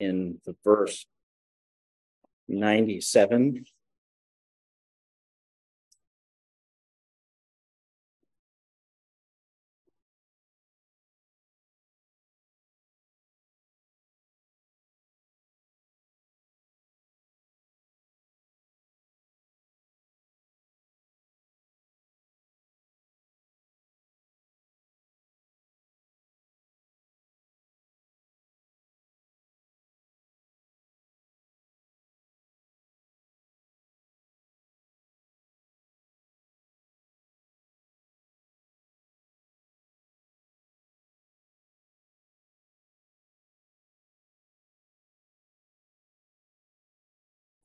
in the verse 97.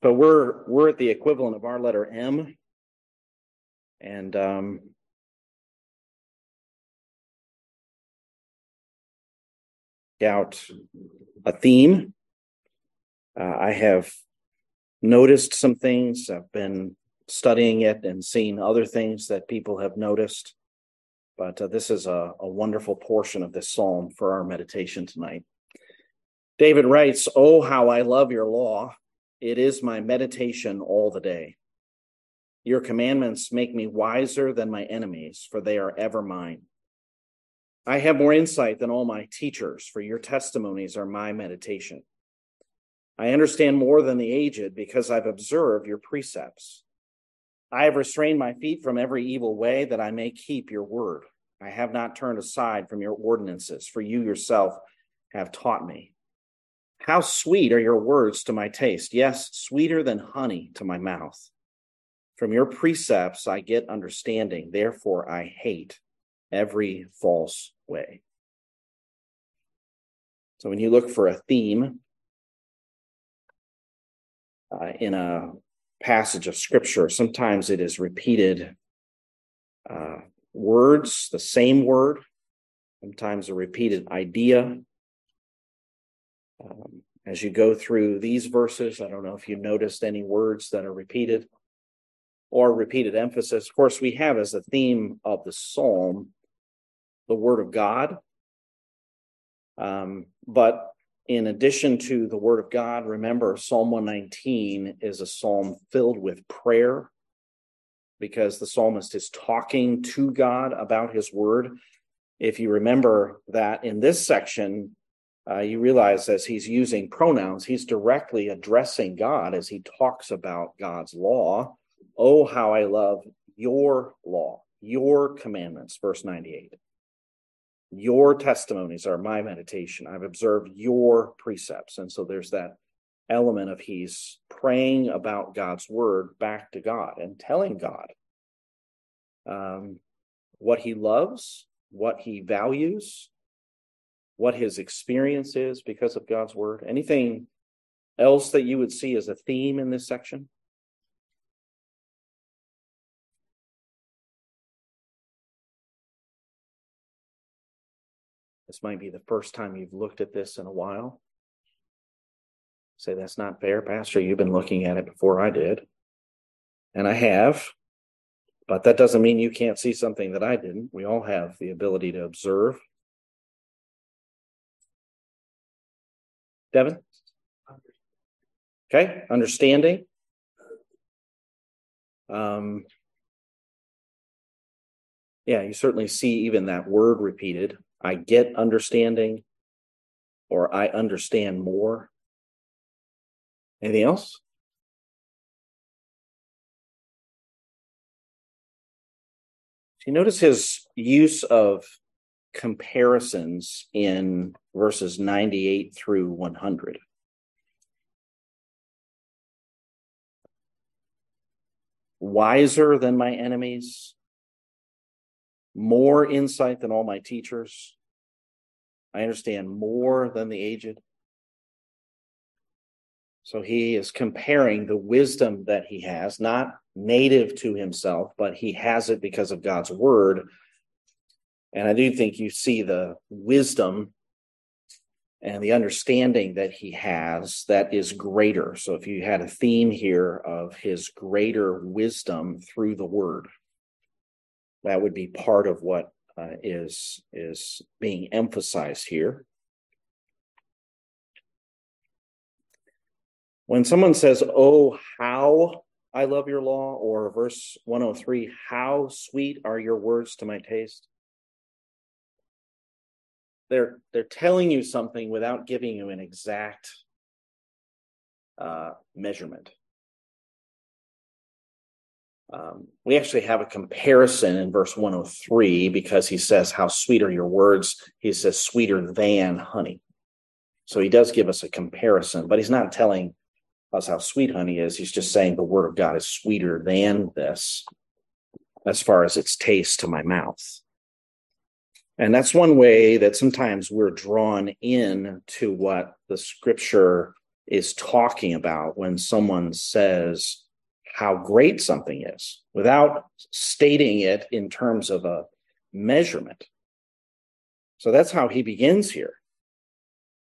But we're we're at the equivalent of our letter M. And um, out a theme. Uh, I have noticed some things. I've been studying it and seeing other things that people have noticed. But uh, this is a, a wonderful portion of this psalm for our meditation tonight. David writes, Oh, how I love your law. It is my meditation all the day. Your commandments make me wiser than my enemies, for they are ever mine. I have more insight than all my teachers, for your testimonies are my meditation. I understand more than the aged because I've observed your precepts. I have restrained my feet from every evil way that I may keep your word. I have not turned aside from your ordinances, for you yourself have taught me. How sweet are your words to my taste, yes, sweeter than honey to my mouth. From your precepts I get understanding, therefore I hate every false way. So when you look for a theme uh, in a passage of scripture, sometimes it is repeated uh, words, the same word, sometimes a repeated idea, um, as you go through these verses, I don't know if you noticed any words that are repeated or repeated emphasis. Of course, we have as a theme of the psalm the Word of God. Um, but in addition to the Word of God, remember Psalm 119 is a psalm filled with prayer because the psalmist is talking to God about his Word. If you remember that in this section, uh, you realize as he's using pronouns, he's directly addressing God as he talks about God's law. Oh, how I love your law, your commandments, verse 98. Your testimonies are my meditation. I've observed your precepts. And so there's that element of he's praying about God's word back to God and telling God um, what he loves, what he values, what his experience is because of God's word? Anything else that you would see as a theme in this section? This might be the first time you've looked at this in a while. Say, that's not fair, Pastor. You've been looking at it before I did. And I have. But that doesn't mean you can't see something that I didn't. We all have the ability to observe Devin? Okay, understanding. Um, yeah, you certainly see even that word repeated. I get understanding, or I understand more. Anything else? You notice his use of comparisons in verses 98 through 100. Wiser than my enemies, more insight than all my teachers. I understand more than the aged. So he is comparing the wisdom that he has, not native to himself, but he has it because of God's word and I do think you see the wisdom and the understanding that he has that is greater. So if you had a theme here of his greater wisdom through the word, that would be part of what uh, is is being emphasized here. When someone says, Oh, how I love your law, or verse 103, How sweet are your words to my taste? They're, they're telling you something without giving you an exact uh, measurement. Um, we actually have a comparison in verse 103 because he says, How sweet are your words? He says, Sweeter than honey. So he does give us a comparison, but he's not telling us how sweet honey is. He's just saying the word of God is sweeter than this as far as its taste to my mouth. And that's one way that sometimes we're drawn in to what the scripture is talking about when someone says how great something is without stating it in terms of a measurement. So that's how he begins here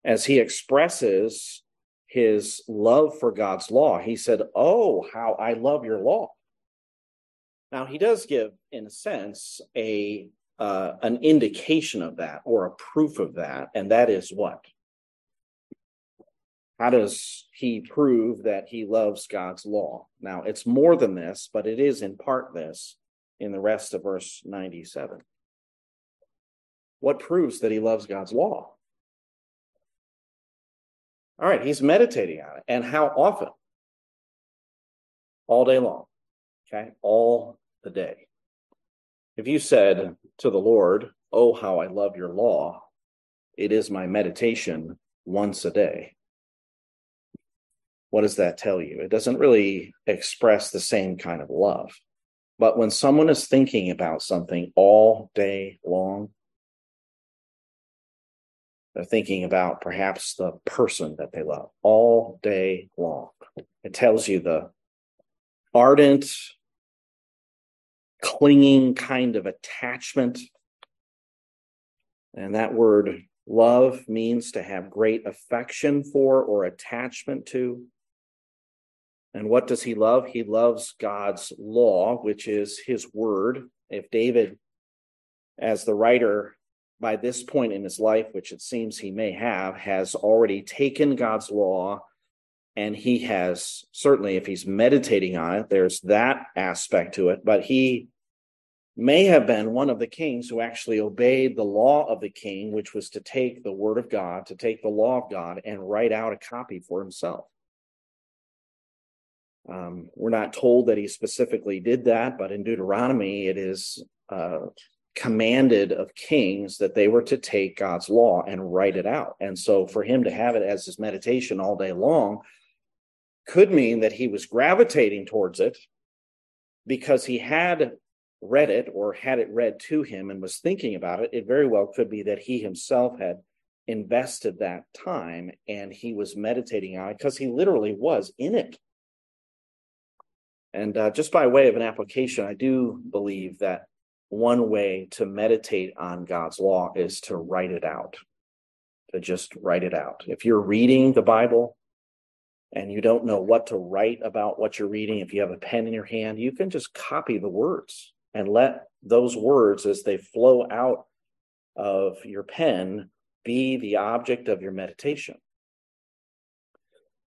as he expresses his love for God's law. He said, Oh, how I love your law. Now, he does give, in a sense, a uh, an indication of that or a proof of that, and that is what? How does he prove that he loves God's law? Now, it's more than this, but it is in part this in the rest of verse 97. What proves that he loves God's law? All right, he's meditating on it. And how often? All day long. Okay, all the day. If you said to the Lord, Oh, how I love your law, it is my meditation once a day. What does that tell you? It doesn't really express the same kind of love. But when someone is thinking about something all day long, they're thinking about perhaps the person that they love all day long. It tells you the ardent, clinging kind of attachment. And that word love means to have great affection for or attachment to. And what does he love? He loves God's law, which is his word. If David, as the writer by this point in his life, which it seems he may have, has already taken God's law and he has certainly, if he's meditating on it, there's that aspect to it, but he may have been one of the kings who actually obeyed the law of the king, which was to take the word of God, to take the law of God, and write out a copy for himself. Um, we're not told that he specifically did that, but in Deuteronomy, it is uh, commanded of kings that they were to take God's law and write it out. And so for him to have it as his meditation all day long could mean that he was gravitating towards it because he had read it or had it read to him and was thinking about it. It very well could be that he himself had invested that time and he was meditating on it because he literally was in it. And uh, just by way of an application, I do believe that one way to meditate on God's law is to write it out, to just write it out. If you're reading the Bible and you don't know what to write about what you're reading, if you have a pen in your hand, you can just copy the words and let those words as they flow out of your pen be the object of your meditation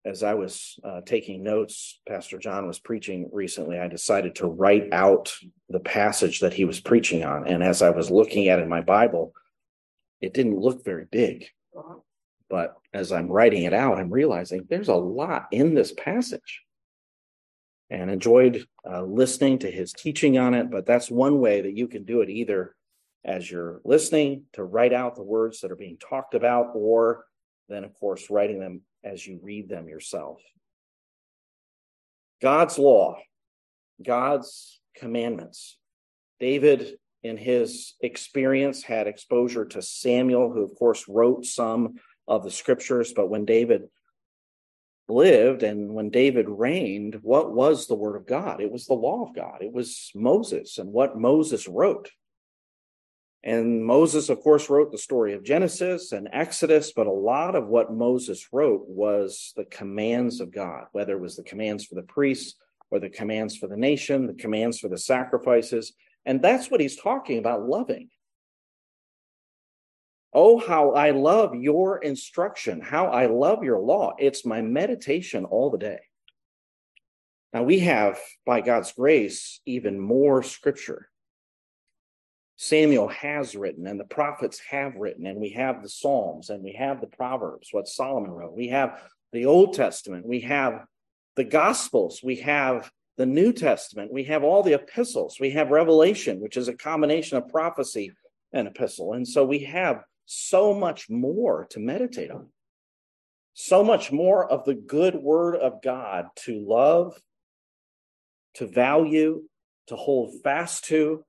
as I was uh, taking notes, Pastor John was preaching recently. I decided to write out the passage that he was preaching on. And as I was looking at it in my Bible, it didn't look very big. But as I'm writing it out, I'm realizing there's a lot in this passage and enjoyed uh, listening to his teaching on it. But that's one way that you can do it either as you're listening to write out the words that are being talked about, or then, of course, writing them as you read them yourself. God's law, God's commandments. David, in his experience, had exposure to Samuel, who, of course, wrote some of the scriptures. But when David lived and when David reigned, what was the word of God? It was the law of God, it was Moses and what Moses wrote. And Moses, of course, wrote the story of Genesis and Exodus, but a lot of what Moses wrote was the commands of God, whether it was the commands for the priests or the commands for the nation, the commands for the sacrifices. And that's what he's talking about loving. Oh, how I love your instruction, how I love your law. It's my meditation all the day. Now, we have, by God's grace, even more scripture. Samuel has written, and the prophets have written, and we have the Psalms, and we have the Proverbs, what Solomon wrote. We have the Old Testament, we have the Gospels, we have the New Testament, we have all the epistles, we have Revelation, which is a combination of prophecy and epistle. And so we have so much more to meditate on, so much more of the good word of God to love, to value, to hold fast to.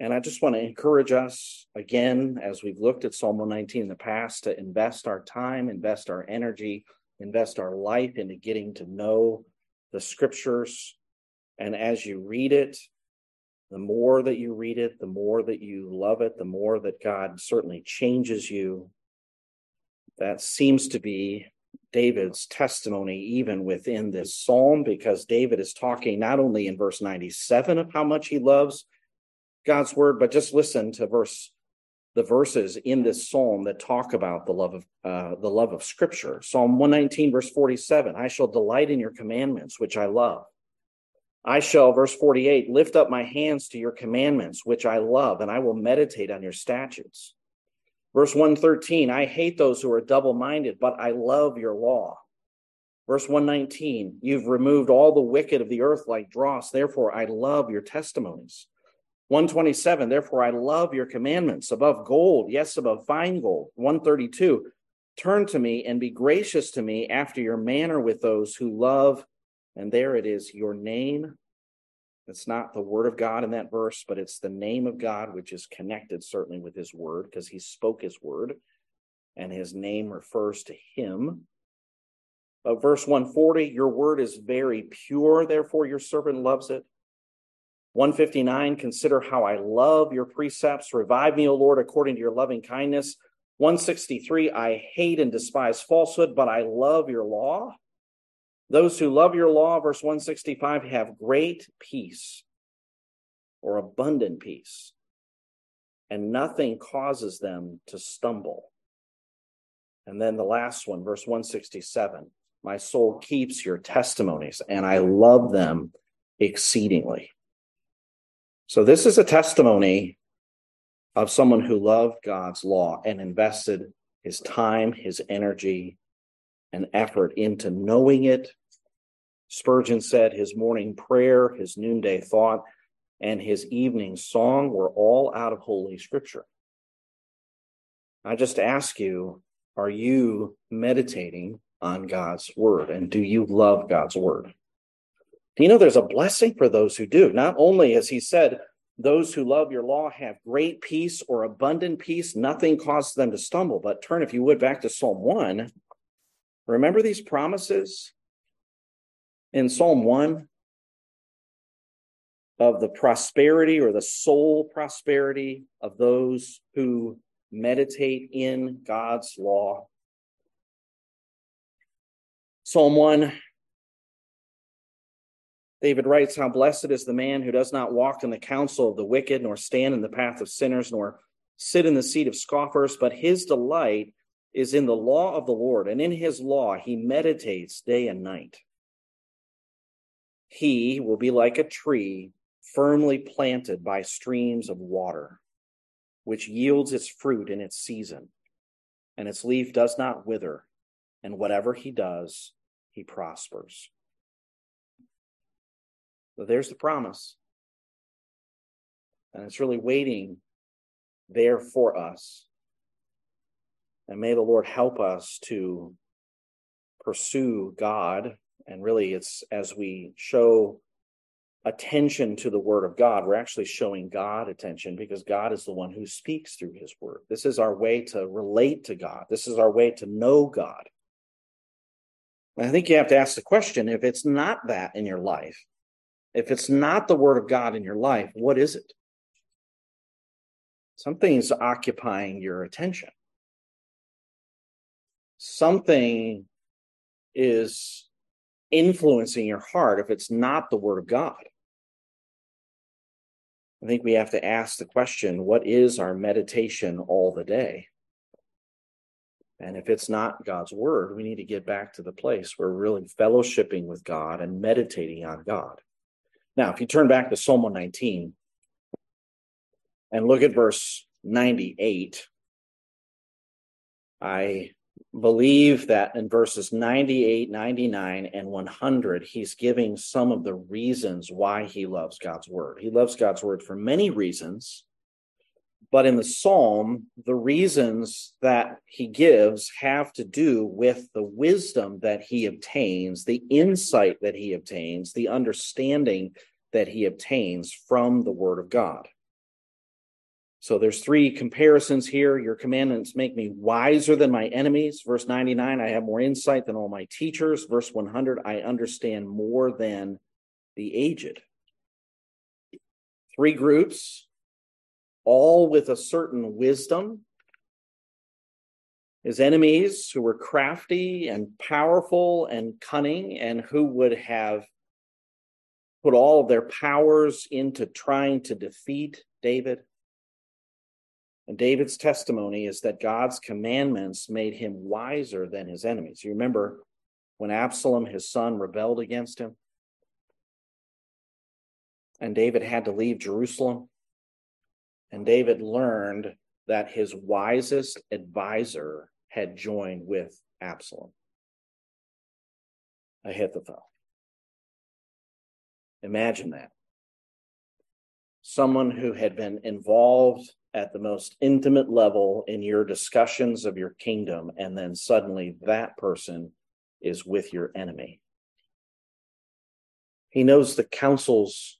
And I just want to encourage us again, as we've looked at Psalm 119 in the past, to invest our time, invest our energy, invest our life into getting to know the scriptures. And as you read it, the more that you read it, the more that you love it, the more that God certainly changes you. That seems to be David's testimony, even within this psalm, because David is talking not only in verse 97 of how much he loves God's word, but just listen to verse the verses in this psalm that talk about the love of uh, the love of Scripture. Psalm 119, verse 47: I shall delight in your commandments, which I love. I shall, verse 48, lift up my hands to your commandments, which I love, and I will meditate on your statutes. Verse 113, I hate those who are double minded, but I love your law. Verse 119, you've removed all the wicked of the earth like dross, therefore I love your testimonies. 127, therefore I love your commandments above gold, yes, above fine gold. 132, turn to me and be gracious to me after your manner with those who love and there it is, your name. It's not the word of God in that verse, but it's the name of God, which is connected certainly with his word because he spoke his word and his name refers to him. But verse 140, your word is very pure, therefore your servant loves it. 159, consider how I love your precepts. Revive me, O Lord, according to your loving kindness. 163, I hate and despise falsehood, but I love your law. Those who love your law, verse 165, have great peace or abundant peace, and nothing causes them to stumble. And then the last one, verse 167 My soul keeps your testimonies, and I love them exceedingly. So, this is a testimony of someone who loved God's law and invested his time, his energy, and effort into knowing it Spurgeon said his morning prayer, his noonday thought, and his evening song were all out of Holy Scripture. I just ask you, are you meditating on God's word? And do you love God's word? You know there's a blessing for those who do? Not only, as he said, those who love your law have great peace or abundant peace, nothing causes them to stumble. But turn, if you would, back to Psalm 1. Remember these promises? In Psalm 1 of the prosperity or the soul prosperity of those who meditate in God's law. Psalm 1 David writes, How blessed is the man who does not walk in the counsel of the wicked, nor stand in the path of sinners, nor sit in the seat of scoffers, but his delight is in the law of the Lord, and in his law he meditates day and night. He will be like a tree firmly planted by streams of water, which yields its fruit in its season, and its leaf does not wither, and whatever he does, he prospers. So there's the promise. And it's really waiting there for us. And may the Lord help us to pursue God and really, it's as we show attention to the word of God, we're actually showing God attention because God is the one who speaks through his word. This is our way to relate to God, this is our way to know God. I think you have to ask the question if it's not that in your life, if it's not the word of God in your life, what is it? Something's occupying your attention. Something is influencing your heart if it's not the word of God? I think we have to ask the question what is our meditation all the day? And if it's not God's word, we need to get back to the place where we're really fellowshipping with God and meditating on God. Now, if you turn back to Psalm 119 and look at verse 98, I believe that in verses 98, 99, and 100, he's giving some of the reasons why he loves God's word. He loves God's word for many reasons. But in the psalm, the reasons that he gives have to do with the wisdom that he obtains, the insight that he obtains, the understanding that he obtains from the word of God. So there's three comparisons here. Your commandments make me wiser than my enemies. Verse 99, I have more insight than all my teachers. Verse 100, I understand more than the aged. Three groups, all with a certain wisdom. His enemies, who were crafty and powerful and cunning, and who would have put all of their powers into trying to defeat David and David's testimony is that God's commandments made him wiser than his enemies. You remember when Absalom, his son, rebelled against him? And David had to leave Jerusalem. And David learned that his wisest advisor had joined with Absalom, Ahithophel. Imagine that. Someone who had been involved at the most intimate level in your discussions of your kingdom, and then suddenly that person is with your enemy. He knows the counsels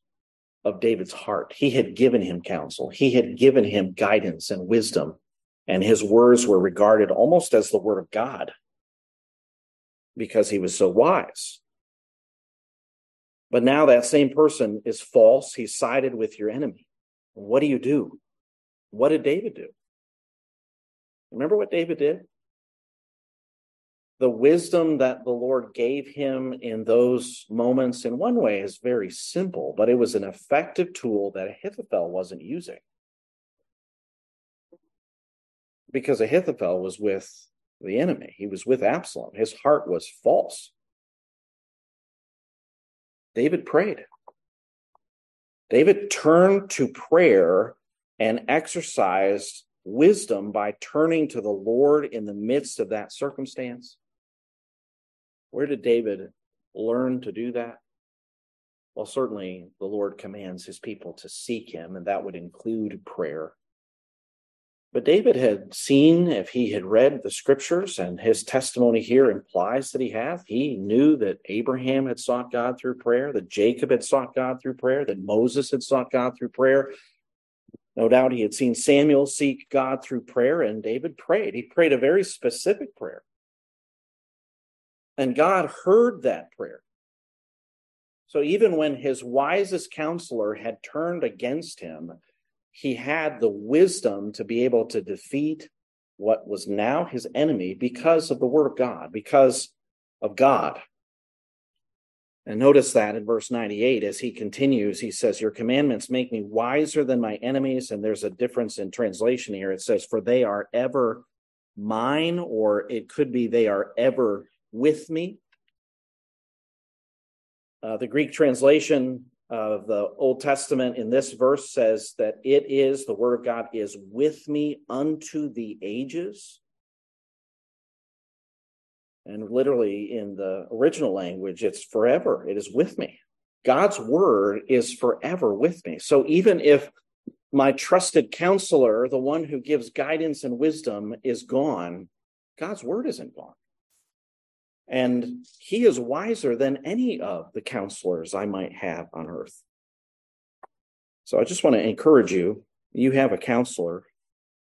of David's heart. He had given him counsel, he had given him guidance and wisdom, and his words were regarded almost as the word of God because he was so wise. But now that same person is false. He's sided with your enemy. What do you do? What did David do? Remember what David did? The wisdom that the Lord gave him in those moments, in one way, is very simple, but it was an effective tool that Ahithophel wasn't using. Because Ahithophel was with the enemy, he was with Absalom. His heart was false. David prayed. David turned to prayer and exercised wisdom by turning to the Lord in the midst of that circumstance? Where did David learn to do that? Well, certainly the Lord commands his people to seek him, and that would include prayer. But David had seen, if he had read the scriptures, and his testimony here implies that he had, he knew that Abraham had sought God through prayer, that Jacob had sought God through prayer, that Moses had sought God through prayer, no doubt he had seen Samuel seek God through prayer, and David prayed. He prayed a very specific prayer. And God heard that prayer. So even when his wisest counselor had turned against him, he had the wisdom to be able to defeat what was now his enemy because of the word of God, because of God. And notice that in verse 98, as he continues, he says, Your commandments make me wiser than my enemies. And there's a difference in translation here. It says, For they are ever mine, or it could be they are ever with me. Uh, the Greek translation of the Old Testament in this verse says that it is, the word of God is with me unto the ages. And literally in the original language, it's forever. It is with me. God's word is forever with me. So even if my trusted counselor, the one who gives guidance and wisdom, is gone, God's word isn't gone. And he is wiser than any of the counselors I might have on earth. So I just want to encourage you you have a counselor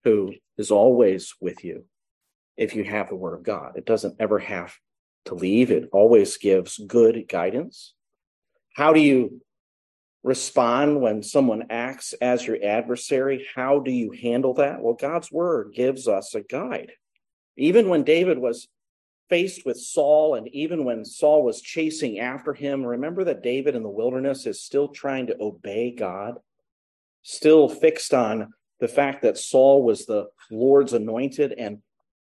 who is always with you if you have the word of God. It doesn't ever have to leave, it always gives good guidance. How do you respond when someone acts as your adversary? How do you handle that? Well, God's word gives us a guide. Even when David was faced with Saul, and even when Saul was chasing after him, remember that David in the wilderness is still trying to obey God, still fixed on the fact that Saul was the Lord's anointed and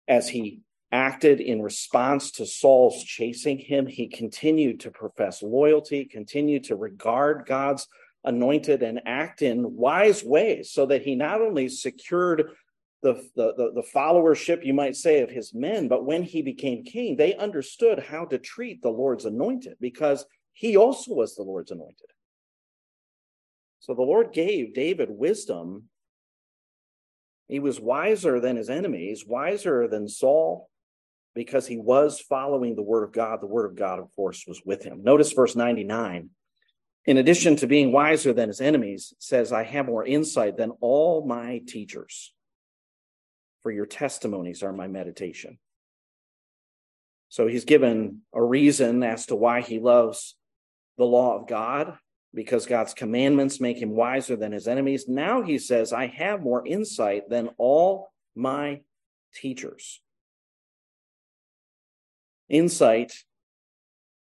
as he acted in response to Saul's chasing him. He continued to profess loyalty, continued to regard God's anointed and act in wise ways so that he not only secured the, the, the, followership, you might say, of his men, but when he became king, they understood how to treat the Lord's anointed because he also was the Lord's anointed. So the Lord gave David wisdom. He was wiser than his enemies, wiser than Saul, because he was following the word of God. The word of God, of course, was with him. Notice verse 99. In addition to being wiser than his enemies, says, I have more insight than all my teachers, for your testimonies are my meditation. So he's given a reason as to why he loves the law of God, because God's commandments make him wiser than his enemies. Now he says, I have more insight than all my teachers. Insight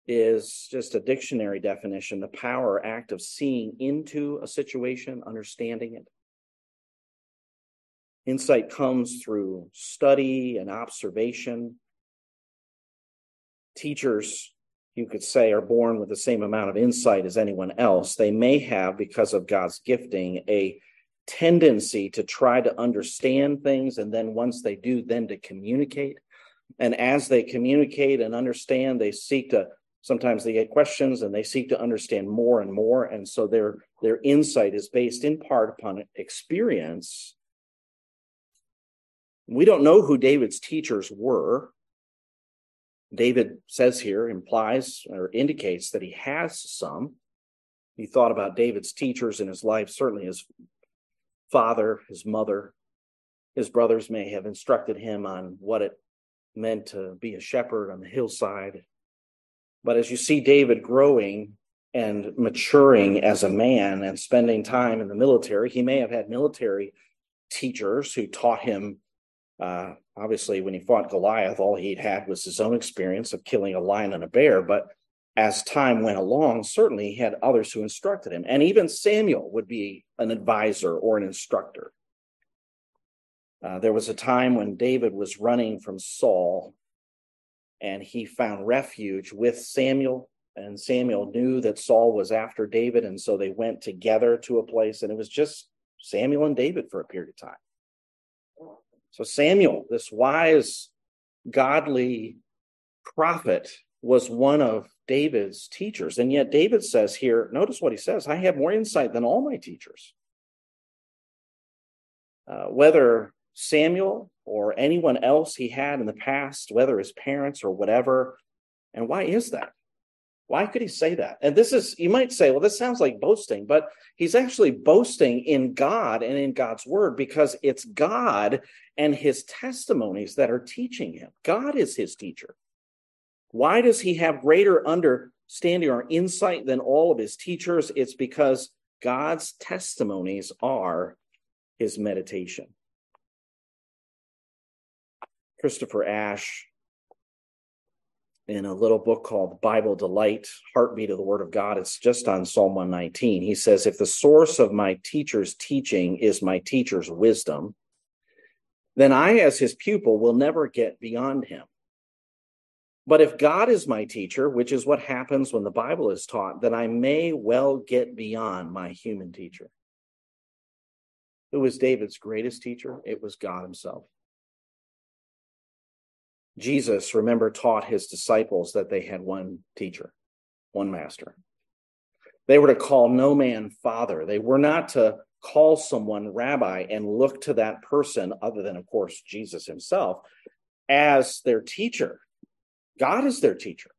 is just a dictionary definition the power or act of seeing into a situation, understanding it. Insight comes through study and observation. Teachers, you could say, are born with the same amount of insight as anyone else. They may have, because of God's gifting, a tendency to try to understand things, and then once they do, then to communicate. And as they communicate and understand, they seek to sometimes they get questions and they seek to understand more and more and so their their insight is based in part upon experience we don't know who david's teachers were david says here implies or indicates that he has some he thought about david's teachers in his life certainly his father his mother his brothers may have instructed him on what it meant to be a shepherd on the hillside but as you see David growing and maturing as a man and spending time in the military, he may have had military teachers who taught him. Uh, obviously, when he fought Goliath, all he'd had was his own experience of killing a lion and a bear. But as time went along, certainly he had others who instructed him. And even Samuel would be an advisor or an instructor. Uh, there was a time when David was running from Saul and he found refuge with Samuel. And Samuel knew that Saul was after David, and so they went together to a place, and it was just Samuel and David for a period of time. So, Samuel, this wise, godly prophet, was one of David's teachers. And yet, David says here, notice what he says I have more insight than all my teachers. Uh, whether Samuel or anyone else he had in the past, whether his parents or whatever. And why is that? Why could he say that? And this is, you might say, well, this sounds like boasting, but he's actually boasting in God and in God's word because it's God and his testimonies that are teaching him. God is his teacher. Why does he have greater understanding or insight than all of his teachers? It's because God's testimonies are his meditation. Christopher Ash in a little book called Bible Delight, Heartbeat of the Word of God. It's just on Psalm 119. He says, If the source of my teacher's teaching is my teacher's wisdom, then I, as his pupil, will never get beyond him. But if God is my teacher, which is what happens when the Bible is taught, then I may well get beyond my human teacher. Who was David's greatest teacher? It was God himself. Jesus, remember, taught his disciples that they had one teacher, one master. They were to call no man father. They were not to call someone rabbi and look to that person, other than, of course, Jesus himself, as their teacher. God is their teacher.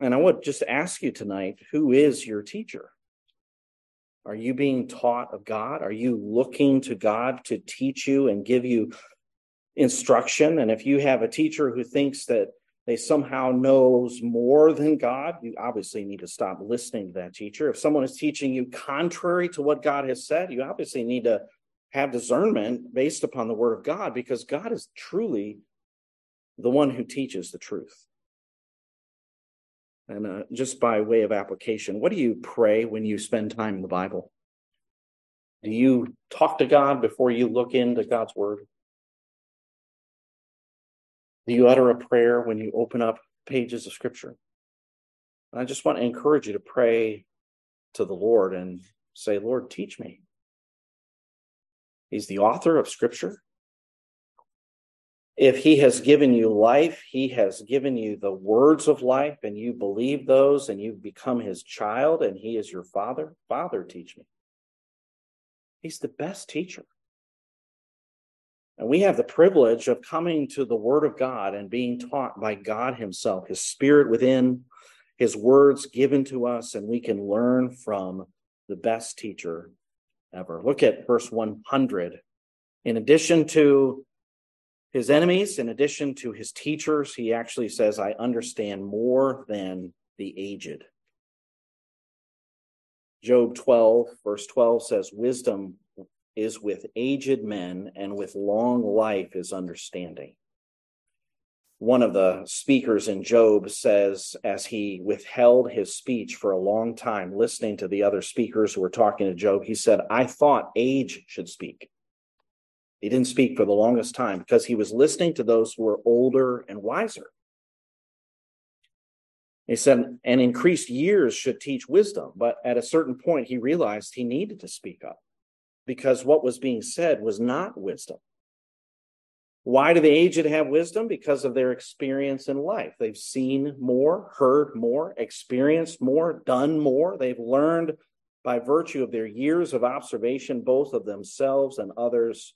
And I would just ask you tonight who is your teacher? Are you being taught of God? Are you looking to God to teach you and give you instruction? And if you have a teacher who thinks that they somehow knows more than God, you obviously need to stop listening to that teacher. If someone is teaching you contrary to what God has said, you obviously need to have discernment based upon the word of God because God is truly the one who teaches the truth. And uh, just by way of application, what do you pray when you spend time in the Bible? Do you talk to God before you look into God's word? Do you utter a prayer when you open up pages of scripture? And I just want to encourage you to pray to the Lord and say, Lord, teach me. He's the author of scripture. If he has given you life, he has given you the words of life, and you believe those, and you've become his child, and he is your father. Father, teach me. He's the best teacher. And we have the privilege of coming to the Word of God and being taught by God Himself, His Spirit within, His words given to us, and we can learn from the best teacher ever. Look at verse 100. In addition to his enemies, in addition to his teachers, he actually says, I understand more than the aged. Job 12, verse 12 says, Wisdom is with aged men, and with long life is understanding. One of the speakers in Job says, as he withheld his speech for a long time, listening to the other speakers who were talking to Job, he said, I thought age should speak. He didn't speak for the longest time because he was listening to those who were older and wiser. He said, and increased years should teach wisdom. But at a certain point, he realized he needed to speak up because what was being said was not wisdom. Why do the aged have wisdom? Because of their experience in life. They've seen more, heard more, experienced more, done more. They've learned by virtue of their years of observation, both of themselves and others.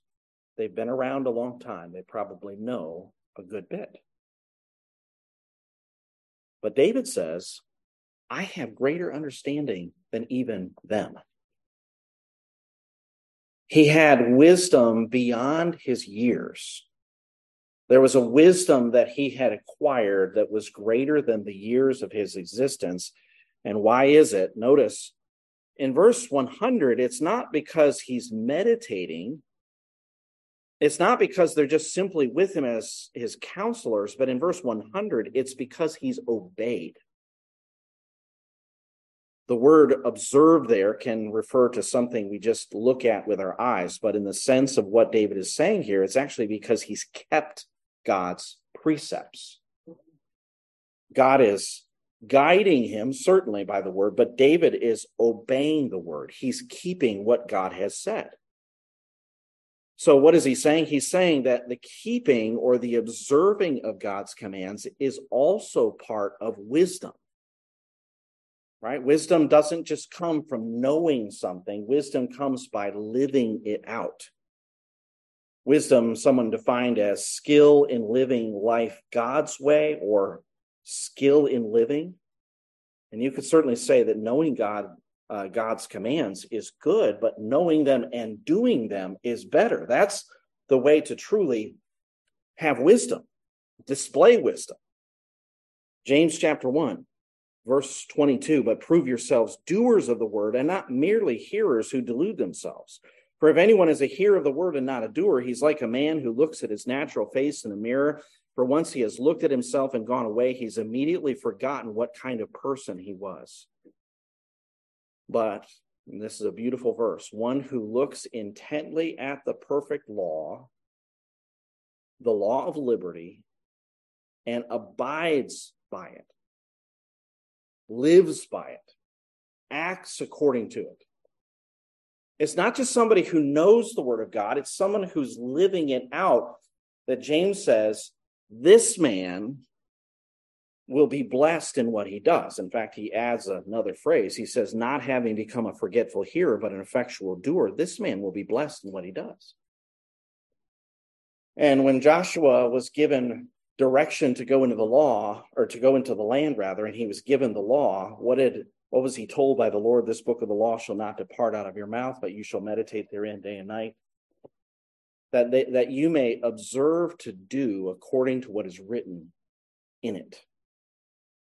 They've been around a long time. They probably know a good bit. But David says, I have greater understanding than even them. He had wisdom beyond his years. There was a wisdom that he had acquired that was greater than the years of his existence. And why is it? Notice in verse 100, it's not because he's meditating. It's not because they're just simply with him as his counselors, but in verse 100, it's because he's obeyed the word observe there can refer to something we just look at with our eyes, but in the sense of what David is saying here, it's actually because he's kept God's precepts. God is guiding him, certainly by the word, but David is obeying the word. He's keeping what God has said. So, what is he saying? He's saying that the keeping or the observing of God's commands is also part of wisdom right? Wisdom doesn't just come from knowing something, wisdom comes by living it out. Wisdom, someone defined as skill in living life God's way or skill in living. And you could certainly say that knowing God, uh, God's commands is good, but knowing them and doing them is better. That's the way to truly have wisdom, display wisdom. James chapter 1 verse 22 but prove yourselves doers of the word and not merely hearers who delude themselves for if anyone is a hearer of the word and not a doer he's like a man who looks at his natural face in a mirror for once he has looked at himself and gone away he's immediately forgotten what kind of person he was but this is a beautiful verse one who looks intently at the perfect law the law of liberty and abides by it lives by it, acts according to it. It's not just somebody who knows the word of God, it's someone who's living it out that James says, this man will be blessed in what he does. In fact, he adds another phrase. He says, not having become a forgetful hearer, but an effectual doer, this man will be blessed in what he does. And when Joshua was given direction to go into the law or to go into the land rather and he was given the law what did what was he told by the lord this book of the law shall not depart out of your mouth but you shall meditate therein day and night that they, that you may observe to do according to what is written in it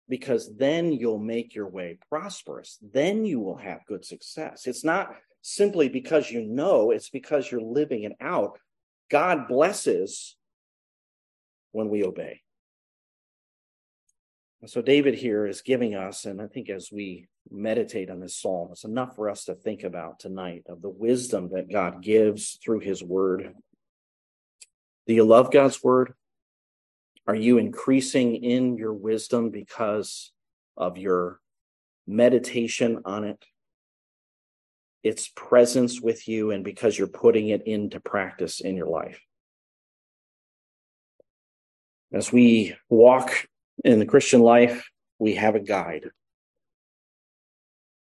because then you'll make your way prosperous then you will have good success it's not simply because you know it's because you're living it out god blesses when we obey. So, David here is giving us, and I think as we meditate on this psalm, it's enough for us to think about tonight of the wisdom that God gives through his word. Do you love God's word? Are you increasing in your wisdom because of your meditation on it? Its presence with you, and because you're putting it into practice in your life. As we walk in the Christian life, we have a guide.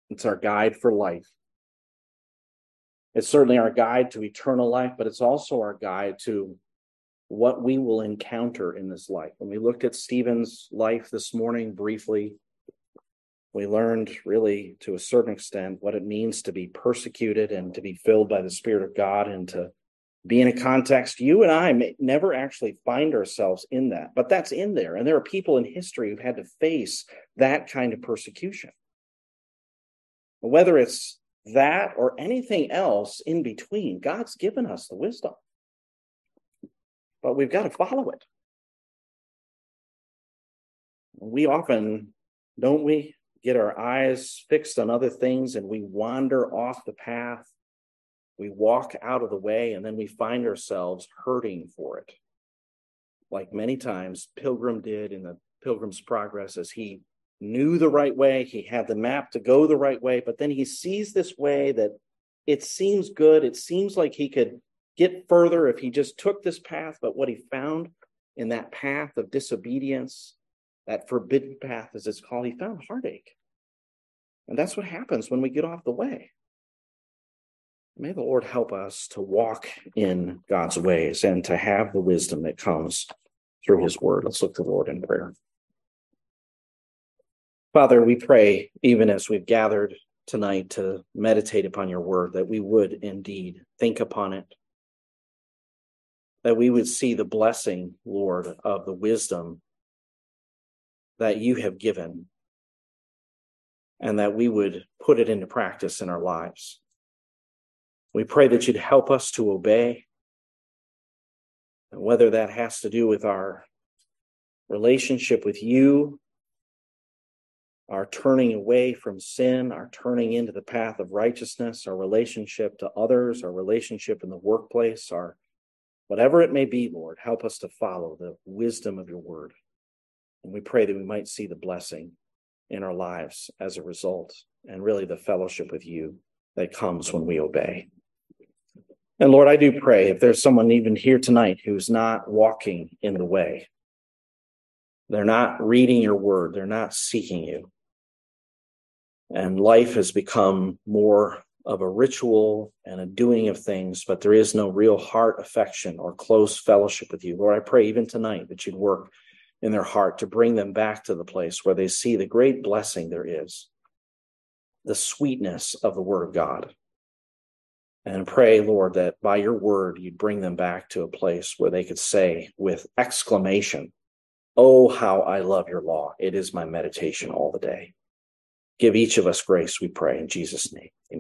It's our guide for life. It's certainly our guide to eternal life, but it's also our guide to what we will encounter in this life. When we looked at Stephen's life this morning briefly, we learned really to a certain extent what it means to be persecuted and to be filled by the Spirit of God and to be in a context you and I may never actually find ourselves in that, but that's in there. And there are people in history who've had to face that kind of persecution. Whether it's that or anything else in between, God's given us the wisdom. But we've got to follow it. We often, don't we, get our eyes fixed on other things and we wander off the path. We walk out of the way and then we find ourselves hurting for it. Like many times Pilgrim did in the Pilgrim's Progress as he knew the right way, he had the map to go the right way, but then he sees this way that it seems good. It seems like he could get further if he just took this path. But what he found in that path of disobedience, that forbidden path, as it's called, he found heartache. And that's what happens when we get off the way. May the Lord help us to walk in God's ways and to have the wisdom that comes through his word. Let's look to the Lord in prayer. Father, we pray, even as we've gathered tonight to meditate upon your word, that we would indeed think upon it, that we would see the blessing, Lord, of the wisdom that you have given, and that we would put it into practice in our lives. We pray that you'd help us to obey, and whether that has to do with our relationship with you our turning away from sin, our turning into the path of righteousness, our relationship to others, our relationship in the workplace, our whatever it may be, Lord, help us to follow the wisdom of your word. And we pray that we might see the blessing in our lives as a result, and really the fellowship with you that comes when we obey. And Lord, I do pray if there's someone even here tonight who's not walking in the way, they're not reading your word, they're not seeking you and life has become more of a ritual and a doing of things, but there is no real heart affection or close fellowship with you. Lord, I pray even tonight that you'd work in their heart to bring them back to the place where they see the great blessing there is, the sweetness of the Word of God. And pray, Lord, that by your word you'd bring them back to a place where they could say with exclamation, Oh, how I love your law. It is my meditation all the day. Give each of us grace, we pray, in Jesus' name. Amen.